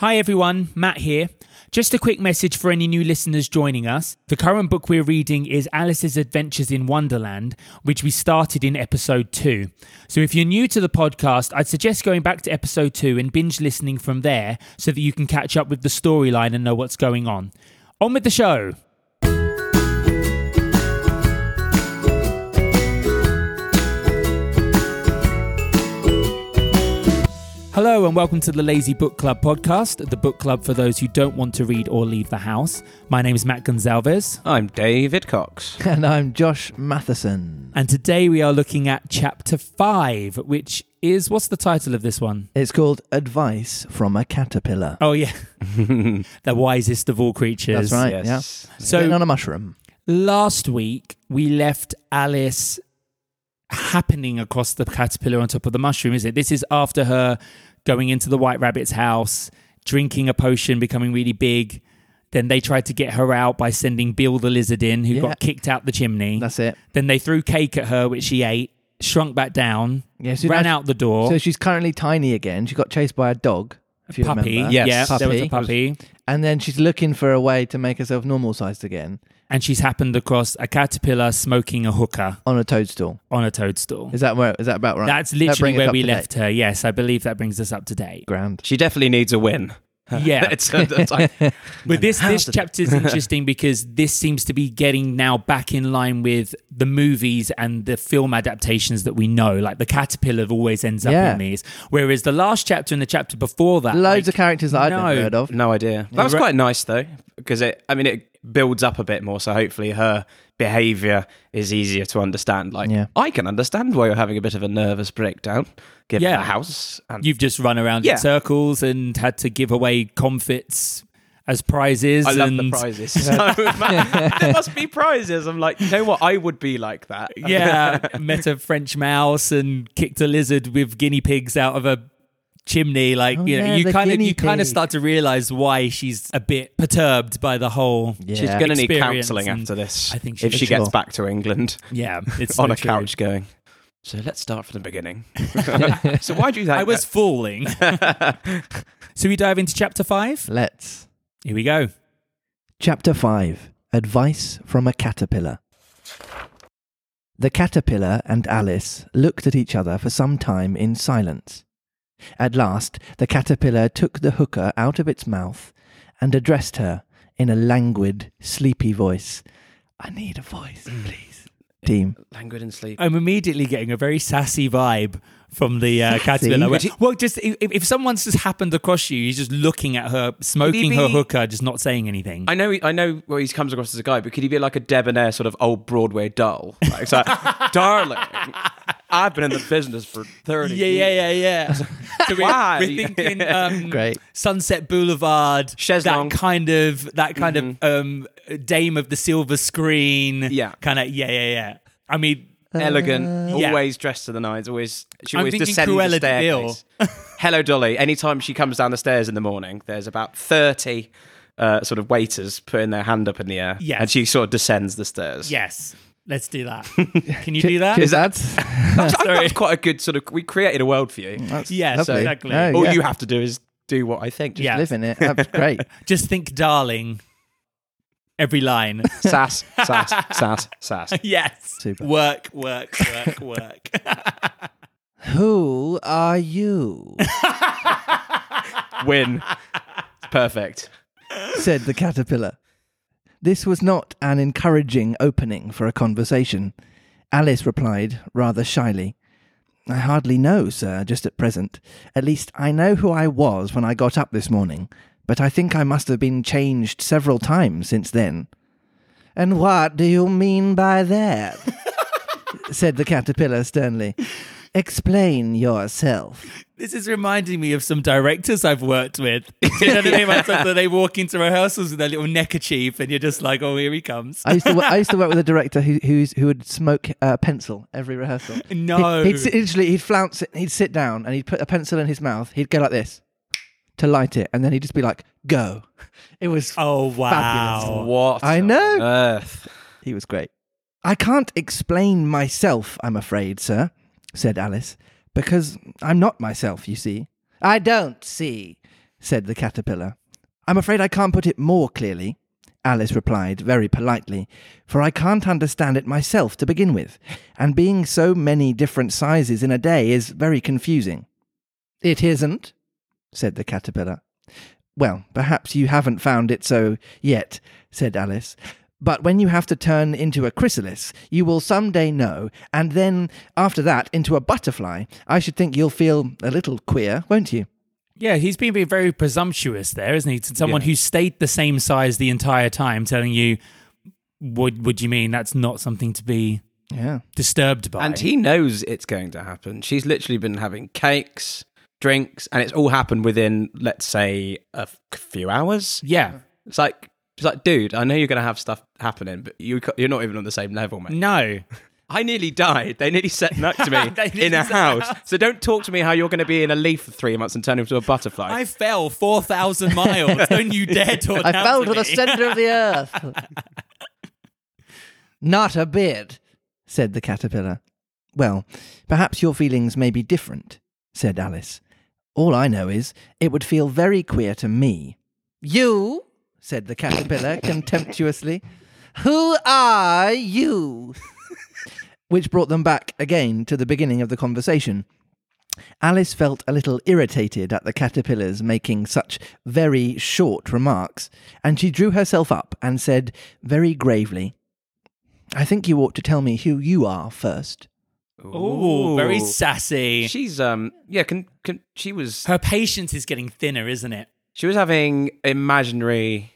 Hi everyone, Matt here. Just a quick message for any new listeners joining us. The current book we're reading is Alice's Adventures in Wonderland, which we started in episode 2. So if you're new to the podcast, I'd suggest going back to episode 2 and binge listening from there so that you can catch up with the storyline and know what's going on. On with the show. Hello and welcome to the Lazy Book Club podcast, the book club for those who don't want to read or leave the house. My name is Matt Gonzalez, I'm David Cox. And I'm Josh Matheson. and today we are looking at chapter 5, which is what's the title of this one? It's called Advice from a Caterpillar. Oh, yeah, the wisest of all creatures. That's right, Yes. yeah. So, Sitting on a mushroom. last week we left Alice happening across the caterpillar on top of the mushroom, is it? This is after her going into the white rabbit's house, drinking a potion, becoming really big. Then they tried to get her out by sending Bill the lizard in, who Yeah. got kicked out the chimney. That's it. then they threw cake at her, which she ate, shrunk back down, Yeah, so ran out the door. So she's currently tiny again. She got chased by a dog, if you puppy, remember. Yes. yeah, there was a Puppy. puppy. And then she's looking for a way to make herself normal sized again And she's happened across a caterpillar smoking a hookah on a toadstool. on a toadstool. Is that where? Is that about right? That's literally brings us where we left date. her. Yes, I believe that brings us up to date. Grand. She definitely needs a win. Yeah. it's, uh, it's like, But this this chapter is interesting because this seems to be getting now back in line with the movies and the film adaptations that we know. Like the caterpillar always ends up Yeah. in these, whereas the last chapter and the chapter before that, Loads like, of characters that I'd no. never heard of. no idea. That was quite nice though, because it. I mean, it builds up a bit more. So hopefully, her behaviour is easier to understand. Like, Yeah. I can understand why you're having a bit of a nervous breakdown, given Yeah. the house. And you've just run around Yeah. in circles and had to give away comfits as prizes. I love and, the prizes. So, man, there must be prizes. I'm like, you know what? I would be like that. Yeah, met a French mouse and kicked a lizard with guinea pigs out of a chimney. Like Oh, you know, yeah, you kind of you kind of start to realize why she's a bit perturbed by the whole. Yeah. She's going to need counselling and after this. I think she if she should. gets back to England Yeah, it's on so a true. couch going. So let's start from the beginning. so why do you think I was falling. so we dive into chapter five. Let's. Here we go. Chapter 5 Advice from a Caterpillar. The caterpillar and Alice looked at each other for some time in silence. At last, the caterpillar took the hookah out of its mouth and addressed her in a languid, sleepy voice. I need a voice, please. Team. languid and sleep? I'm immediately getting a very sassy vibe from the uh, caterpillar. Would Where- well, just if, if someone's just happened across you, you're just looking at her, smoking her be- hookah, just not saying anything. I know, I know where he comes across as a guy, but could he be like a debonair sort of old Broadway doll? Like, it's like, darling, I've been in the business for thirty. Yeah, yeah, yeah, yeah. so we're, Why? we're thinking um, Great. Sunset Boulevard, chaise longue. that kind of that kind of um, Dame of the Silver Screen, Yeah. kind of yeah, yeah, yeah. I mean, Elegant, Yeah. always dressed to the nines. Always, she always descends Cruella the staircase. Hello, Dolly. Anytime she comes down the stairs in the morning, there's about thirty uh, sort of waiters putting their hand up in the air, Yes. and she sort of descends the stairs. yes, let's do that. Can you do that? Cheers, lads. That's, I think Sorry. that's quite a good sort of. We created a world for you. That's Yes, lovely. exactly. No, All yeah. you have to do is do what I think. Yeah. live in it. That's great. Just think, darling. Every line. sass, sass, sass, sass. yes. Super. Work, work, work, work. Who are you? Win. Perfect. said the caterpillar. This was not an encouraging opening for a conversation. Alice replied rather shyly. I hardly know, sir, just at present. At least I know who I was when I got up this morning, but I think I must have been changed several times since then. And what do you mean by that? said the caterpillar sternly. Explain yourself. This is reminding me of some directors I've worked with. You know what I mean? Like, so they walk into rehearsals with their little neckerchief, and you're just like, "Oh, here he comes." I used to, I used to work with a director who who's, who would smoke a pencil every rehearsal. No. He'd, he'd literally he'd flounce it. He'd sit down and he'd put a pencil in his mouth. He'd go like this to light it, and then he'd just be like, "Go." It was. oh wow! Fabulous. What? I know. Earth. He was great. I can't explain myself, I'm afraid, sir, said Alice, because I'm not myself. You see. I don't see, said the caterpillar. I'm afraid I can't put it more clearly, Alice replied very politely, for I can't understand it myself to begin with, and being so many different sizes in a day is very confusing. It isn't, said the caterpillar. Well, perhaps you haven't found it so yet, said Alice. But when you have to turn into a chrysalis, you will some day know, and then, after that, into a butterfly. I should think you'll feel a little queer, won't you? Yeah, he's been being very presumptuous there, isn't he? To someone Yeah. who stayed the same size the entire time, telling you, "What would you mean? That's not something to be Yeah. disturbed by." And he knows it's going to happen. She's literally been having cakes, drinks, and it's all happened within, let's say, a few hours. yeah, It's like, it's like, dude, I know you're going to have stuff happening, but you, you're not even on the same level, mate. no, I nearly died. They nearly set next to me in a house. So don't talk to me how you're going to be in a leaf for three months and turn into a butterfly. I fell four thousand miles. Don't you dare talk to me. I fell to to the centre of the earth. Not a bit, said the caterpillar. Well, perhaps your feelings may be different, said Alice. All I know is it would feel very queer to me. You, said the caterpillar contemptuously. Who are you? Which brought them back again to the beginning of the conversation. Alice felt a little irritated at the caterpillars making such very short remarks, and she drew herself up and said very gravely, I think you ought to tell me who you are first. Oh, very sassy. She's um yeah can, can she was Her patience is getting thinner, isn't it? she was having imaginary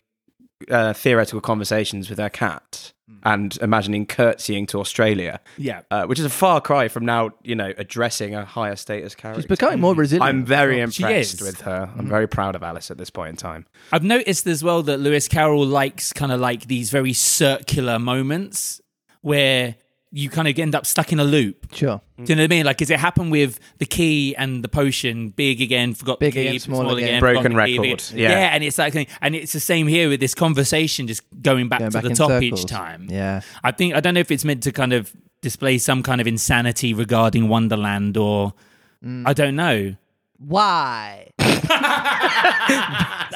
uh, theoretical conversations with her cat and imagining curtsying to Australia, Yeah. uh, which is a far cry from now you know addressing a higher status character. She's becoming more resilient. I'm very She impressed with her. I'm very proud of Alice at this point in time. I've noticed as well that Lewis Carroll likes kind of like these very circular moments where you kind of end up stuck in a loop. Sure. Do you know what I mean? Like, does it happen with the key and the potion? Big again, forgot Big the key, again, small again. again, Broken forgot the key, record, yeah. and it's like, and it's the same here with this conversation, just going back Going to back the top circles. each time. Yeah. I think I don't know if it's meant to kind of display some kind of insanity regarding Wonderland, or Mm. I don't know. Why?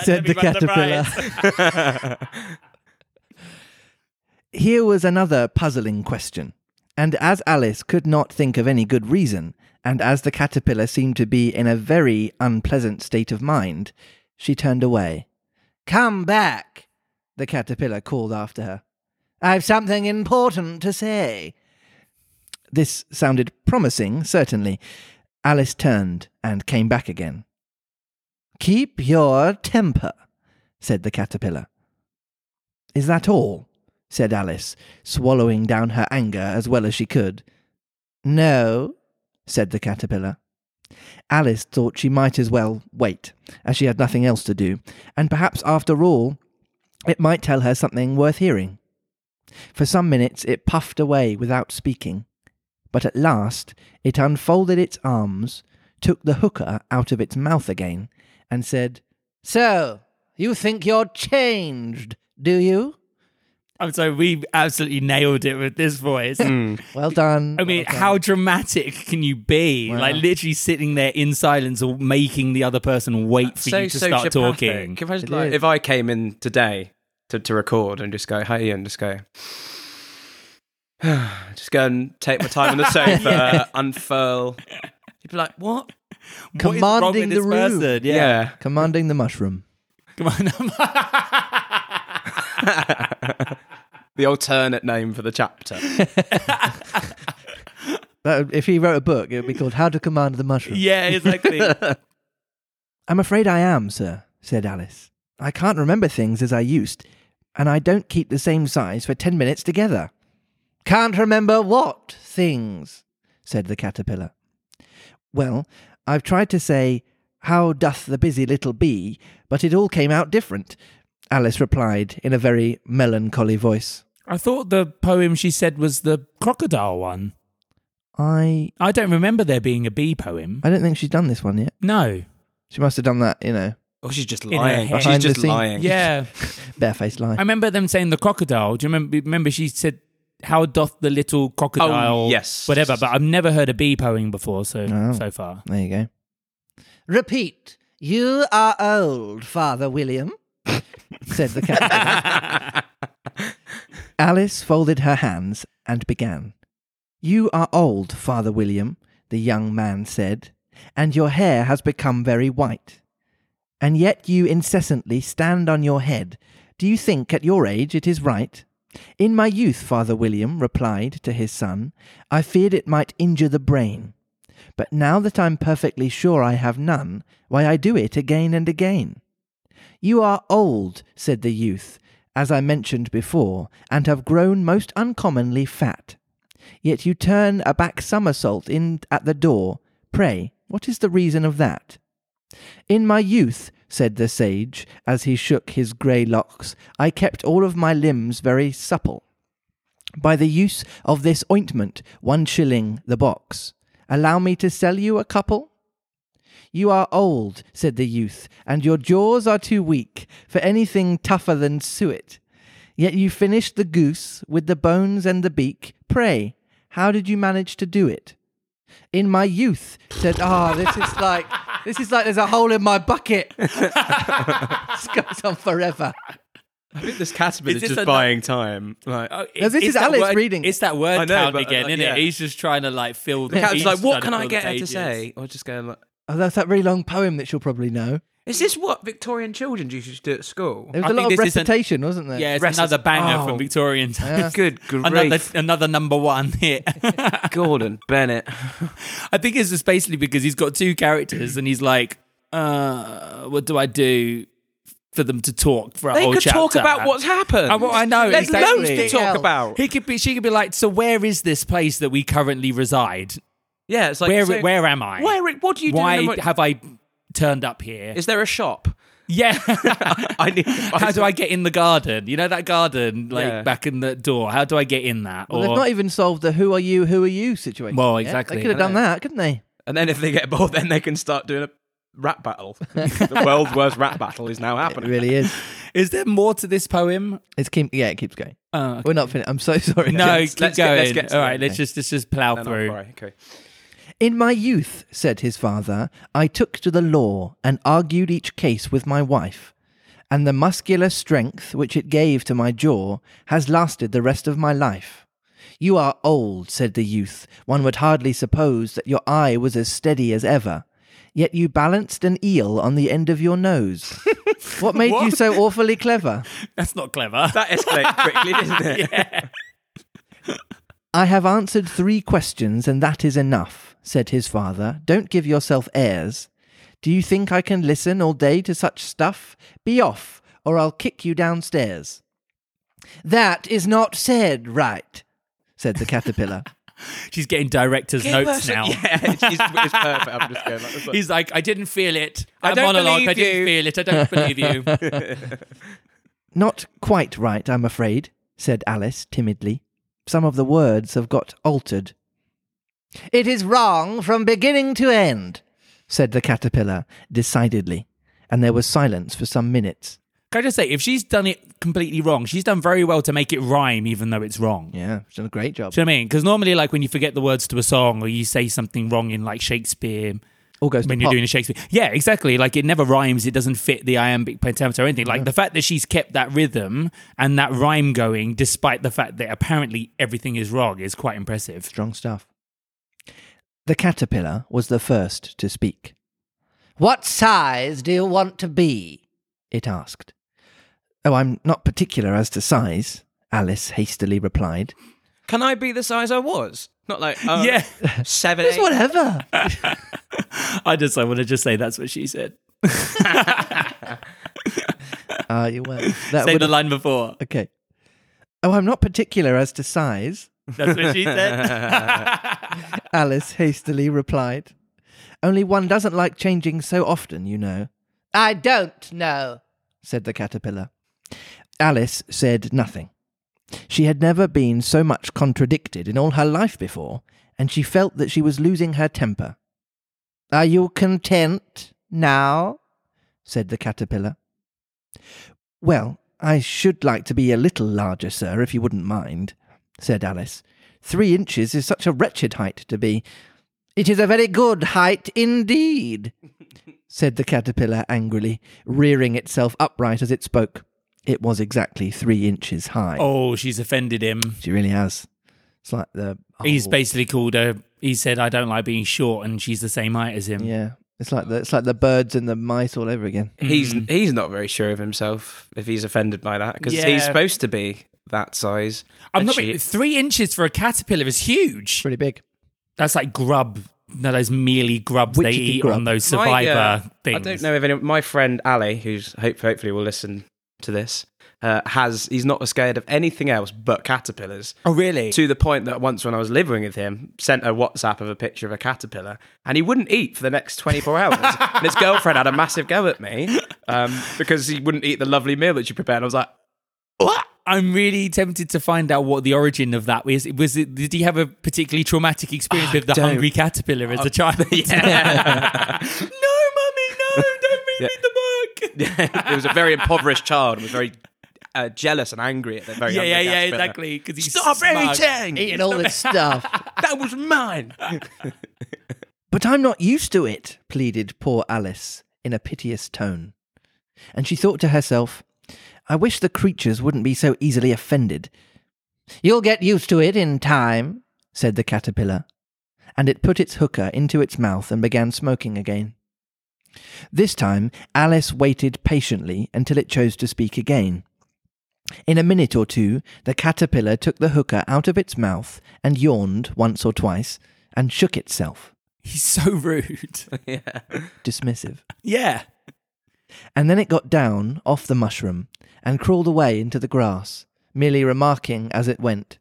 said the caterpillar. Here was another puzzling question, and as Alice could not think of any good reason, and as the caterpillar seemed to be in a very unpleasant state of mind, she turned away. Come back, the caterpillar called after her. I've something important to say. This sounded promising, certainly. Alice turned and came back again. Keep your temper, said the caterpillar. Is that all? Said Alice, swallowing down her anger as well as she could. No, said the caterpillar. Alice thought she might as well wait, as she had nothing else to do, and perhaps after all, it might tell her something worth hearing. For some minutes it puffed away without speaking, but at last it unfolded its arms, took the hookah out of its mouth again, and said, So, you think you're changed, do you? I'm sorry, we absolutely nailed it with this voice. Hmm. Well done. I mean, Well done. how dramatic can you be? Wow. Like literally sitting there in silence or making the other person wait for you to start talking. If I, just, like, if I came in today to, to record and just go, hey, and just go, just go and take my time on the sofa, unfurl. You'd be like, what? What is wrong with Commanding the this room. person? Yeah. Commanding the mushroom. Come on. The alternate name for the chapter. That, if he wrote a book, it would be called How to Command the Mushroom. yeah, exactly. I'm afraid I am, sir, said Alice. I can't remember things as I used, and I don't keep the same size for ten minutes together. Can't remember what things, said the caterpillar. Well, I've tried to say, How doth the busy little bee, but it all came out different, Alice replied in a very melancholy voice. I thought the poem she said was the crocodile one. I I don't remember there being a bee poem. I don't think she's done this one yet. No. She must have done that, you know, Oh, she's just her lying. head. She's Behind the just scenes. lying. Yeah. barefaced lie. I remember them saying the crocodile. Do you remember? Remember she said, "How doth the little crocodile?" Oh, yes. whatever. But I've never heard a bee poem before. So Oh. so far, There you go. Repeat, You are old, Father William, said the caterpillar. Alice folded her hands and began. You are old, Father William, the young man said, and your hair has become very white. And yet you incessantly stand on your head. Do you think at your age it is right? In my youth, Father William replied to his son, I feared it might injure the brain. But now that I'm perfectly sure I have none, why I do it again and again. You are old, said the youth, as I mentioned before, and have grown most uncommonly fat. Yet you turn a back somersault in at the door. Pray, what is the reason of that? In my youth, said the sage, as he shook his grey locks, I kept all of my limbs very supple. By the use of this ointment, one shilling the box. Allow me to sell you a couple? You are old, said the youth, and your jaws are too weak for anything tougher than suet. Yet you finished the goose with the bones and the beak. Pray, how did you manage to do it? In my youth, said, ah, oh, this is like, this is like there's a hole in my bucket. this goes on forever. I think this caterpillar Is is just a- buying time. Like, Oh, Now, this it's is that Alice word- reading. It's that word I know, count but, again, uh, isn't yeah. it? He's just trying to like fill the. the cat's he's like, what can I get her to say? Or just going like, Oh, that's that really long poem that she'll probably know. is this what Victorian children used to do at school? There was I a lot think of this is an- recitation, wasn't there? Yeah, it's Rest another banger Oh. from Victorian times. Good grief. Another another number one hit. Gordon Bennett. I think it's just basically because he's got two characters and he's like, uh, what do I do for them to talk for a They whole could talk about what's happened. Well, I know, There's exactly. loads to talk else. about. He could be. She could be like, so where is this place that we currently reside? Yeah, it's like where so- where am I? Where? What do you do? Why in have I turned up here? Is there a shop? yeah. I need. To How do I get in the garden? You know that garden, like Yeah. back in the door. How do I get in that? Well, they've not even solved the "Who are you? Who are you?" situation. Well, yet. exactly. They could have done that, couldn't they? And then if they get bored, then they can start doing a rap battle. the world's worst rap battle is now happening. It really is. is there more to this poem? It's keep. Yeah, it keeps going. Oh, okay. We're not finished. I'm so sorry. no, let's- keep let's get- going. let's get to All the right, end. let's just let's just plow Then I'll through. Okay. In my youth, said his father, I took to the law and argued each case with my wife, and the muscular strength which it gave to my jaw has lasted the rest of my life. You are old, said the youth. One would hardly suppose that your eye was as steady as ever. Yet you balanced an eel on the end of your nose. what made you so awfully clever? That's not clever. That escalated quickly, didn't it? yeah. I have answered three questions, and that is enough, said his father. Don't give yourself airs. Do you think I can listen all day to such stuff? Be off, or I'll kick you downstairs. That is not said right, said the caterpillar. She's getting director's notes now. Yeah, it's, it's, it's perfect. I'm just going like this. He's like, I didn't feel it. I That don't monologue, I didn't you." feel it. I don't believe you. not quite right, I'm afraid, said Alice timidly. Some of the words have got altered. It is wrong from beginning to end, said the caterpillar decidedly, and there was silence for some minutes. Can I just say, if she's done it completely wrong, she's done very well to make it rhyme, even though it's wrong. Yeah, she's done a great job. Do you know what I mean? Because normally, like when you forget the words to a song or you say something wrong in like Shakespeare, All goes when you're pot. doing a Shakespeare, yeah, exactly. Like it never rhymes. It doesn't fit the iambic pentameter or anything. Like the fact that she's kept that rhythm and that rhyme going, despite the fact that apparently everything is wrong, is quite impressive. Strong stuff. The caterpillar was the first to speak. What size do you want to be? It asked. Oh, I'm not particular as to size, Alice hastily replied. Can I be the size I was? Not like uh, Yeah, seven, It's eight. whatever. I just I want to just say that's what she said. Ah, you were. That Say the line before. Okay. Oh, I'm not particular as to size, That's what she said. Alice hastily replied. Only one doesn't like changing so often, you know. I don't know, said the caterpillar. Alice said nothing. She had never been so much contradicted in all her life before, and she felt that she was losing her temper. Are you content now? said the caterpillar. Well, I should like to be a little larger, sir, if you wouldn't mind, said Alice. Three inches is such a wretched height to be. It is a very good height indeed. said the caterpillar angrily, rearing itself upright as it spoke. It was exactly three inches high. Oh, she's offended him. She really has. It's like the. He's basically called her. He said, "I don't like being short," and she's the same height as him. Yeah. It's like the it's like the birds and the mice all over again. He's Mm. he's not very sure of himself if he's offended by that because Yeah. he's supposed to be that size. I'm not. she- Three inches for a caterpillar is huge. Pretty big. That's like grub. No, those mealy grubs they eat grub. on those My, survivor uh, things. I don't know if any. My friend Ali, who's hope, hopefully will listen to this, uh, has he's not scared of anything else but caterpillars. Oh, really? To the point that once when I was living with him, sent a WhatsApp of a picture of a caterpillar, and he wouldn't eat for the next 24 hours. and his girlfriend had a massive go at me um, because he wouldn't eat the lovely meal that she prepared. And I was like, what? I'm really tempted to find out what the origin of that was. Was it? Did he have a particularly traumatic experience with the don't. hungry caterpillar as a child? no, mummy, no! Don't read me the book. it was a very impoverished child and was very uh, jealous and angry at the very Yeah, yeah, yeah, exactly. Because he's Stop smug. everything! Eating all this stuff. That was mine. But I'm not used to it, pleaded poor Alice in a piteous tone. And she thought to herself, I wish the creatures wouldn't be so easily offended. You'll get used to it in time, said the caterpillar. And it put its hookah into its mouth and began smoking again. This time, Alice waited patiently until it chose to speak again. In a minute or two, the caterpillar took the hookah out of its mouth and yawned once or twice and shook itself, He's so rude. yeah. dismissive. yeah. And then it got down off the mushroom and crawled away into the grass, merely remarking as it went,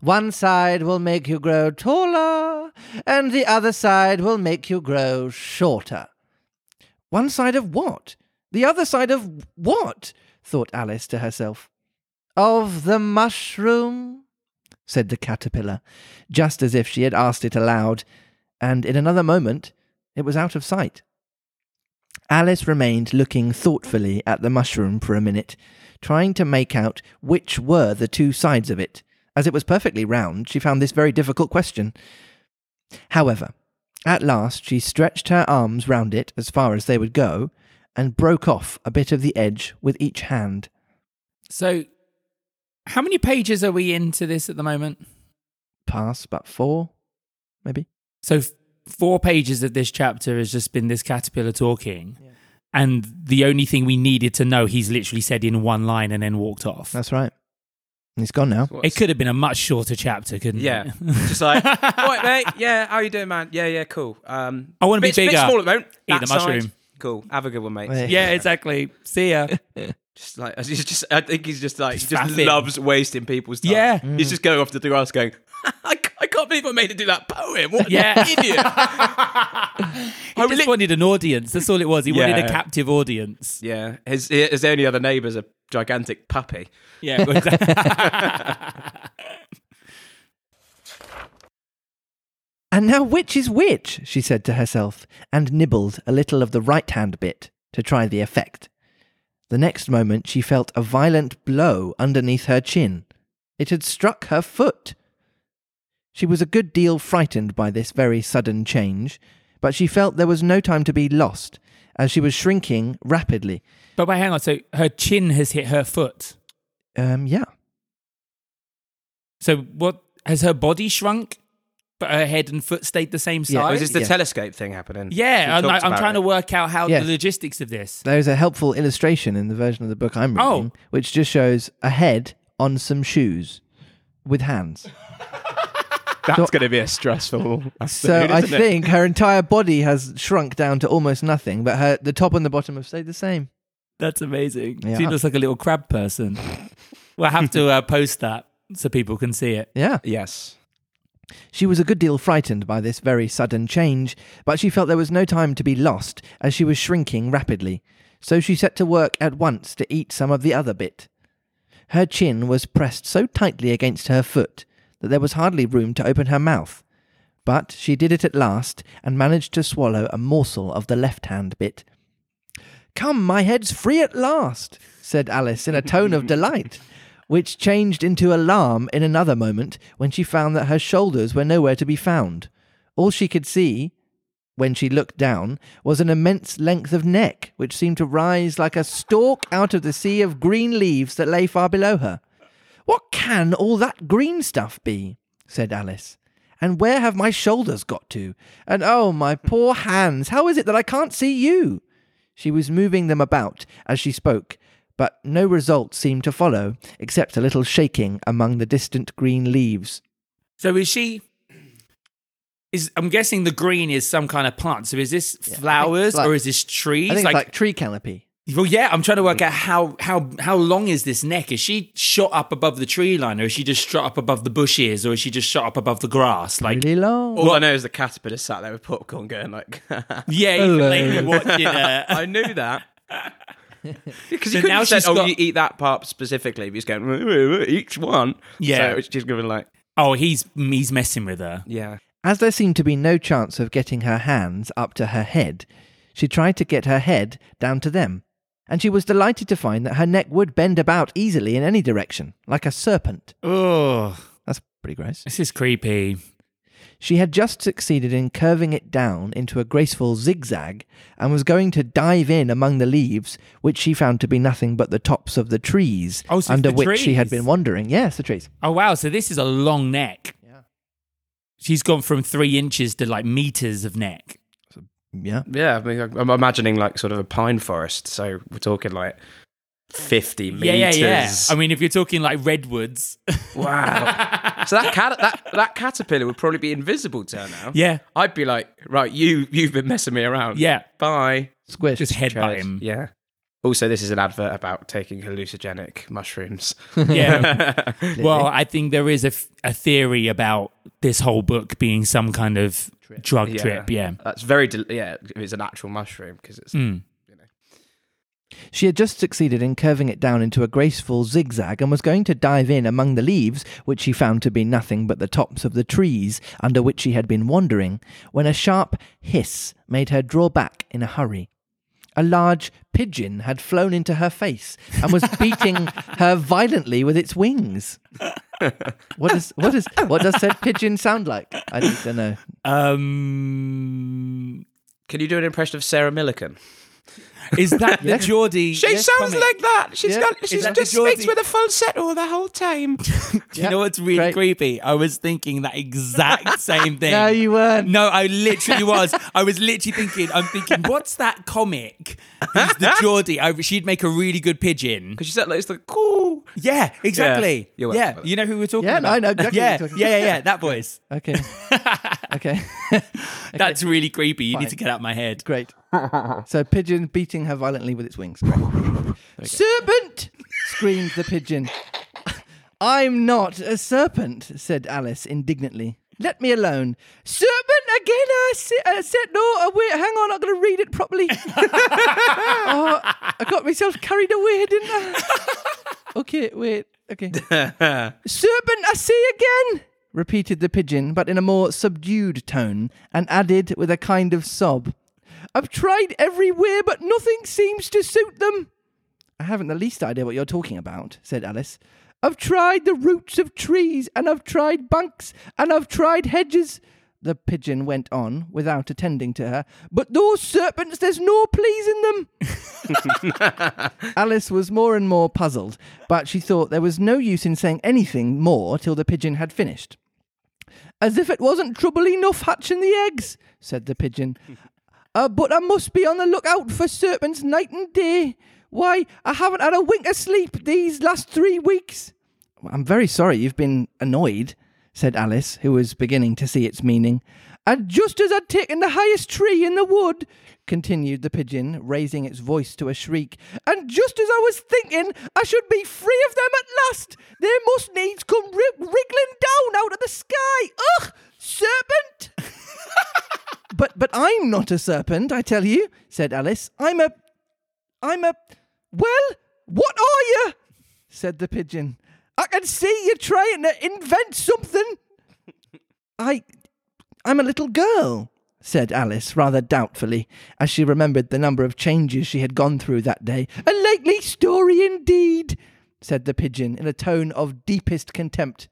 One side will make you grow taller, and the other side will make you grow shorter. One side of what? The other side of what? thought Alice to herself. Of the mushroom, said the caterpillar, just as if she had asked it aloud, and in another moment it was out of sight. Alice remained looking thoughtfully at the mushroom for a minute, trying to make out which were the two sides of it. As it was perfectly round, she found this very difficult question. However, at last she stretched her arms round it as far as they would go, and broke off a bit of the edge with each hand. So, how many pages are we into this at the moment? Pass, but four, maybe. So, four pages of this chapter has just been this caterpillar talking. And the only thing we needed to know, he's literally said in one line and then walked off. That's right. And he's gone now. It could have been a much shorter chapter, couldn't Yeah, it? just like, right, mate. Yeah, how you doing, man? Yeah, yeah, cool. Um, I wanna be bit, bit bigger. small at the moment. Eat That the side. mushroom. Cool. Have a good one, mate. Yeah. yeah, exactly. See ya. Just like he's just, I think he's just like Just he just faffing. loves wasting people's time. Yeah. he's just going off to the grass, going, I can't believe I made it do that poem. What Yeah. an idiot! He just wanted an audience. That's all it was. He wanted a captive audience. yeah, his his only other neighbour's a gigantic puppy. Yeah. And now which is which? she said to herself, and nibbled a little of the right hand bit to try the effect. The next moment she felt a violent blow underneath her chin. It had struck her foot. She was a good deal frightened by this very sudden change, but she felt there was no time to be lost, as she was shrinking rapidly. but wait, hang on. So her chin has hit her foot. Um, yeah. So what has her body shrunk, but her head and foot stayed the same size? Yeah, Was size? this the Yeah. telescope thing happening? yeah, I'm, talked I'm trying it. to work out how Yes. the logistics of this. There's a helpful illustration in the version of the book I'm Oh. reading, which just shows a head on some shoes with hands. That's going to be a stressful. So I think her entire body has shrunk down to almost nothing, but her the top and the bottom have stayed the same. That's amazing. Yeah. She looks like a little crab person. we'll have to uh, post that so people can see it. Yeah. Yes. She was a good deal frightened by this very sudden change, but she felt there was no time to be lost as she was shrinking rapidly. So she set to work at once to eat some of the other bit. Her chin was pressed so tightly against her foot that there was hardly room to open her mouth. But she did it at last and managed to swallow a morsel of the left hand bit. Come, my head's free at last, said Alice in a tone of delight, which changed into alarm in another moment when she found that her shoulders were nowhere to be found. All she could see when she looked down, was an immense length of neck, which seemed to rise like a stalk out of the sea of green leaves that lay far below her. What can all that green stuff be? said Alice. And where have my shoulders got to? And oh, my poor hands, how is it that I can't see you? She was moving them about as she spoke, but no result seemed to follow, except a little shaking among the distant green leaves. So is she? Is I'm guessing the green is some kind of plant. So is this flowers like- or is this trees? I think it's like tree canopy. Well, yeah. I'm trying to work mm. out how how how long is this neck? Is she shot up above the tree line, or is she just shot up above the bushes, or is she just shot up above the grass? Like, Really long. All I know is the caterpillar sat there with popcorn going like, yeah, Hello. even lately watching. I knew that. Because So you now couldn't say, she's oh, got- you eat that part specifically. If he's going, "Wait, wait, wait, each one. Yeah. So it's just going like, oh, he's he's messing with her. yeah. As there seemed to be no chance of getting her hands up to her head, she tried to get her head down to them, and she was delighted to find that her neck would bend about easily in any direction, like a serpent. Oh, That's pretty gross. this is creepy. She had just succeeded in curving it down into a graceful zigzag and was going to dive in among the leaves, which she found to be nothing but the tops of the trees Oh, so under the which she had been wandering. Yes, the trees. Oh wow! So this is a long neck. Yeah. She's gone from three inches to like meters of neck. Yeah. Yeah. I mean, I'm imagining like sort of a pine forest. So we're talking like 50 meters. Yeah, yeah, yeah. I mean, if you're talking like redwoods, wow. so that, cat- that, that caterpillar would probably be invisible to her now. yeah, I'd be like, right, you, you've been messing me around. yeah, Bye. Squish. just headbutt him. Yeah. Also, this is an advert about taking hallucinogenic mushrooms. Yeah. well, I think there is a, f- a theory about this whole book being some kind of drug Yeah. trip. Yeah. That's very, del- yeah, if it's an actual mushroom because it's. Mm. She had just succeeded in curving it down into a graceful zigzag and was going to dive in among the leaves, which she found to be nothing but the tops of the trees under which she had been wandering, when a sharp hiss made her draw back in a hurry. A large pigeon had flown into her face and was beating her violently with its wings. What does what does what does said pigeon sound like? I need to know. Um, Can you do an impression of Sarah Millican? Is that the Geordie? She Yes, sounds comic? like that. She's Yeah. got. Is She's just speaks with a falsetto the whole time. Do you Yeah, know what's really great. creepy? I was thinking that exact same thing. No, you weren't. No, I literally was. I was literally thinking. I'm thinking, what's that comic? Who's the Geordie? I, she'd make a really good pigeon. Because she said like it's like cool. Yeah, exactly. You're Yeah, welcome you know who we're talking Yeah, no, about. I know exactly Yeah, yeah, yeah, yeah. That voice. Okay. okay. That's really creepy. You need to get out of my head. Great. So pigeon beating her violently with its wings. Serpent! screamed the pigeon. I'm not a serpent, said Alice indignantly. Let me alone. Serpent again, I said, I said no, uh, wait, hang on, I'm going to read it properly. oh, I got myself carried away, didn't I? okay, wait, okay. Serpent, I say again, repeated the pigeon, but in a more subdued tone, and added with a kind of sob, I've tried everywhere, but nothing seems to suit them. I haven't the least idea what you're talking about, said Alice. I've tried the roots of trees, and I've tried banks, and I've tried hedges. The pigeon went on, without attending to her. But those serpents, there's no pleasing them. Alice was more and more puzzled, but she thought there was no use in saying anything more till the pigeon had finished. As if it wasn't trouble enough hatching the eggs, said the pigeon. Uh, but I must be on the lookout for serpents night and day. Why, I haven't had a wink of sleep these last three weeks. I'm very sorry you've been annoyed, said Alice, who was beginning to see its meaning. And just as I'd taken the highest tree in the wood, continued the pigeon, raising its voice to a shriek, and just as I was thinking I should be free of them at last, they must needs come wriggling down out of the sky. Ugh, serpent! But but I'm not a serpent, I tell you, said Alice. I'm a I'm a well, what are you? said the pigeon. I can see you're trying to invent something. I I'm a little girl, said Alice rather doubtfully, as she remembered the number of changes she had gone through that day. A likely story indeed, said the pigeon in a tone of deepest contempt.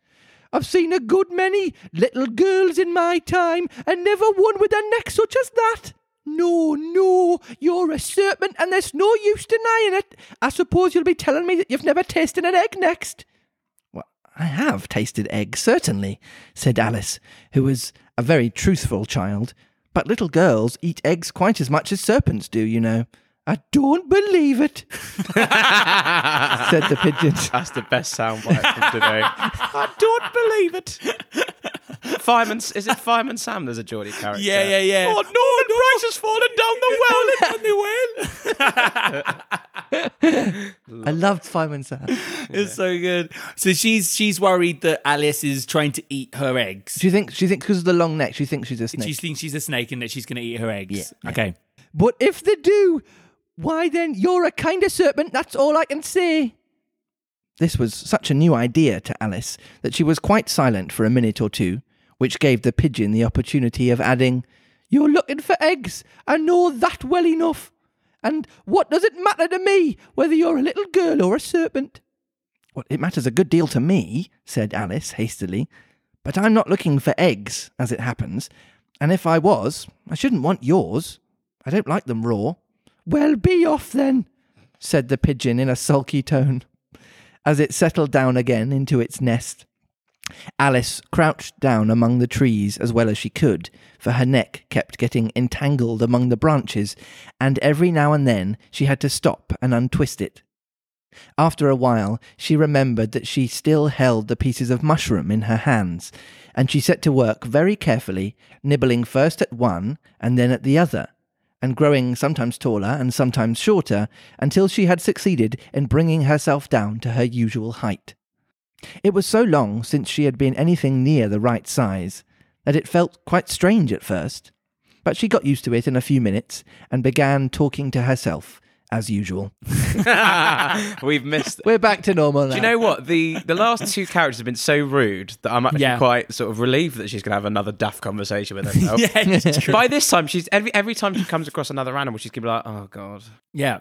I've seen a good many little girls in my time, and never one with a neck such as that. No, no, you're a serpent, and there's no use denying it. I suppose you'll be telling me that you've never tasted an egg next. Well, I have tasted eggs, certainly, said Alice, who was a very truthful child. But little girls eat eggs quite as much as serpents do, you know. I don't believe it, said the pigeon. That's the best soundbite from today. I don't believe it. Fireman, is it Fireman Sam? There's a Geordie character. Yeah, yeah, yeah. Oh no, oh, the price has fallen down the well. I loved Fireman Sam. It's so good. So she's she's worried that Alice is trying to eat her eggs. Do you think she thinks because of the long neck, she thinks she's a snake? She thinks she's a snake and that she's going to eat her eggs. Yeah, yeah. Okay. But if they do, why then you're a kind of serpent, that's all I can say. This was such a new idea to Alice that she was quite silent for a minute or two, which gave the pigeon the opportunity of adding, You're looking for eggs, I know that well enough. And what does it matter to me whether you're a little girl or a serpent? Well, it matters a good deal to me, said Alice hastily, but I'm not looking for eggs, as it happens, and if I was, I shouldn't want yours. I don't like them raw. Well, be off then, said the pigeon in a sulky tone, as it settled down again into its nest. Alice crouched down among the trees as well as she could, for her neck kept getting entangled among the branches, and every now and then she had to stop and untwist it. After a while, she remembered that she still held the pieces of mushroom in her hands, and she set to work very carefully, nibbling first at one and then at the other, and growing sometimes taller and sometimes shorter until she had succeeded in bringing herself down to her usual height. It was so long since she had been anything near the right size that it felt quite strange at first, but she got used to it in a few minutes and began talking to herself as usual. We've missed. We're back to normal now. Do you know what the the last two characters have been so rude that I'm actually Yeah. quite sort of relieved that she's going to have another daft conversation with herself. Yeah, it's true. By this time, she's every every time she comes across another animal, she's going to be like, "Oh God." yeah.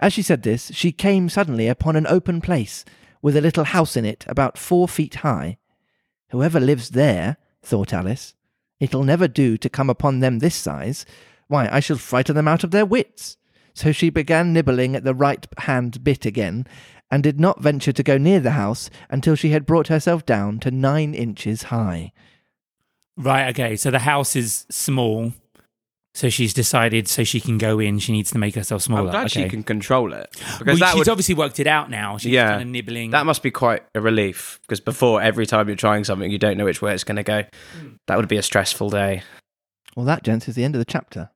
As she said this, she came suddenly upon an open place with a little house in it about four feet high. Whoever lives there, thought Alice, it'll never do to come upon them this size. Why, I shall frighten them out of their wits. So she began nibbling at the right hand bit again, and did not venture to go near the house until she had brought herself down to nine inches high. Right, okay. So the house is small. So she's decided so she can go in, she needs to make herself smaller. I'm glad okay. she can control it because Well, that she's would obviously worked it out now. She's Yeah. kind of nibbling. that must be quite a relief because before every time you're trying something, you don't know which way it's going to go. Hmm. That would be a stressful day. Well, that, gents, is the end of the chapter.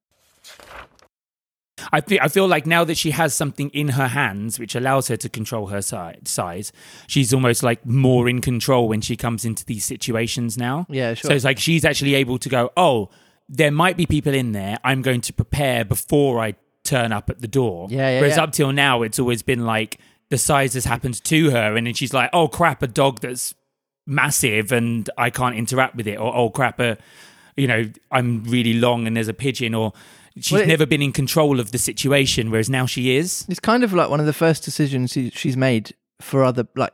I feel, I feel like now that she has something in her hands which allows her to control her si- size, she's almost like more in control when she comes into these situations now. Yeah, sure. So it's like she's actually able to go, oh, there might be people in there. I'm going to prepare before I turn up at the door. Yeah, yeah, Whereas yeah. up till now, it's always been like the size has happened to her, and then she's like, oh crap, a dog that's massive and I can't interact with it, or oh crap, a you know I'm really long and there's a pigeon, or she's Well, it- never been in control of the situation, whereas now she is. It's kind of like one of the first decisions she's made for other, like,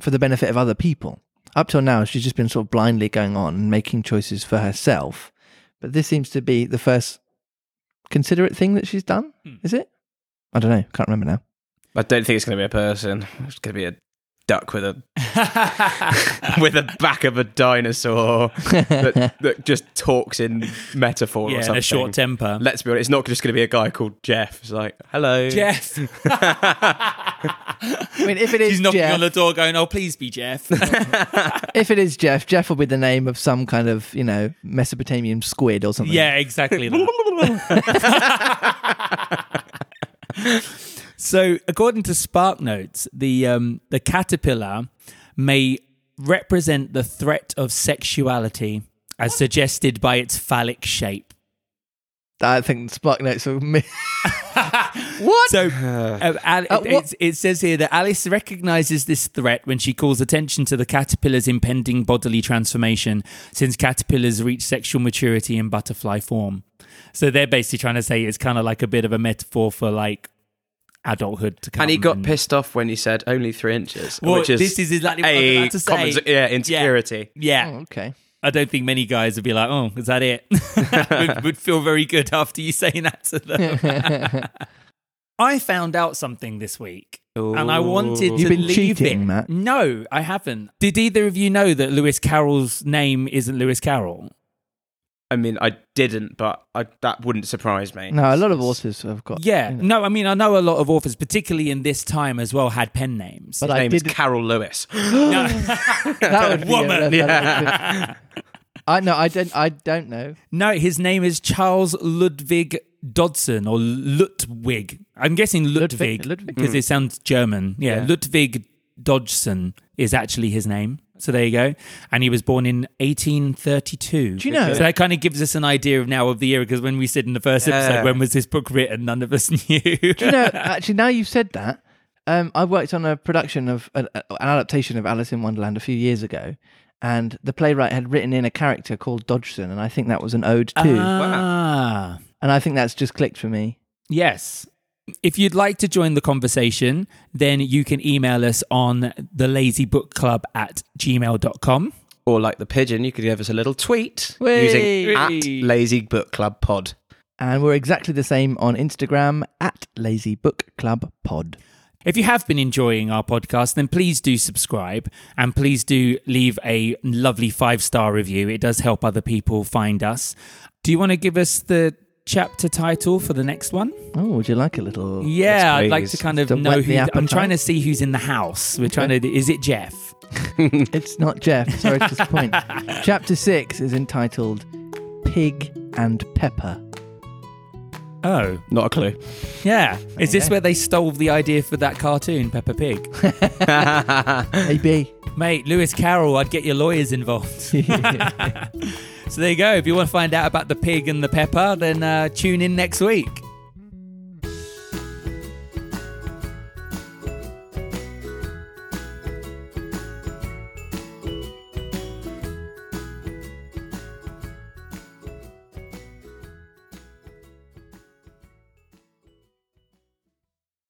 for the benefit of other people. Up till now, she's just been sort of blindly going on and making choices for herself. But this seems to be the first considerate thing that she's done. Hmm. Is it? I don't know. Can't remember now. I don't think it's going to be a person. It's going to be a duck with a with a back of a dinosaur that, that just talks in metaphor yeah, or and something. a short temper. Let's be honest, it's not just going to be a guy called Jeff. It's like, hello, Jeff. I mean, if it is he's knocking Jeff, on the door, going, "Oh, please be Jeff." if it is Jeff, Jeff will be the name of some kind of you know Mesopotamian squid or something. yeah, exactly. That. so, according to Spark Notes, the um, the caterpillar may represent the threat of sexuality, as suggested by its phallic shape. I think Spark Notes will. Mi- what? So uh, Al- Uh, what- it, it says here that Alice recognizes this threat when she calls attention to the caterpillar's impending bodily transformation, since caterpillars reach sexual maturity in butterfly form. So they're basically trying to say it's kind of like a bit of a metaphor for like adulthood to come. And he got and- pissed off when he said only three inches, Well, which is this is exactly what I was about to say. common- yeah, insecurity. Yeah, Oh, okay. I don't think many guys would be like, "Oh, is that it?" would, would feel very good after you saying that to them. I found out something this week, and I wanted to You've been leave cheating, it. Matt. No, I haven't. Did either of you know that Lewis Carroll's name isn't Lewis Carroll? I mean, I didn't, but I, that wouldn't surprise me. No, a lot of authors have got. Yeah, you know. no, I mean, I know a lot of authors, particularly in this time as well, had pen names. But His I name is did. Carol Lewis. That would be Woman. that- that would be- I no, I don't. I don't know. No, his name is Charles Ludwig Dodgson or Ludwig. I'm guessing Ludwig Ludwig. because it mm. sounds German. Yeah, Yeah. Ludwig Dodgson is actually his name. So there you go. And he was born in 1832. Do you know- So that kind of gives us an idea of now of the era because when we said in the first Yeah. episode, when was this book written? None of us knew. Do you know? Actually, now you've said that, um, I worked on a production of an, an adaptation of Alice in Wonderland a few years ago, and the playwright had written in a character called Dodgson, and I think that was an ode to, Ah. and I think that's just clicked for me. Yes. If you'd like to join the conversation, then you can email us on the lazy book club at gmail.com. Or like the pigeon, you could give us a little tweet Whey! using at Lazy Book Club Pod. And we're exactly the same on Instagram at Lazy Book Club Pod. If you have been enjoying our podcast, then please do subscribe and please do leave a lovely five star review. It does help other people find us. Do you want to give us the chapter title for the next one? Oh, would you like a little? Yeah, I'd like to kind of To know who. I'm trying to see who's in the house. We're trying to. Is it Jeff? It's not Jeff. Sorry to disappoint. Chapter six is entitled "Pig and Pepper." Oh, Not a clue. yeah. Is this where they stole the idea for that cartoon, Peppa Pig? Maybe. Mate, Lewis Carroll, I'd get your lawyers involved. so there you go. If you want to find out about the pig and the pepper, then uh, tune in next week.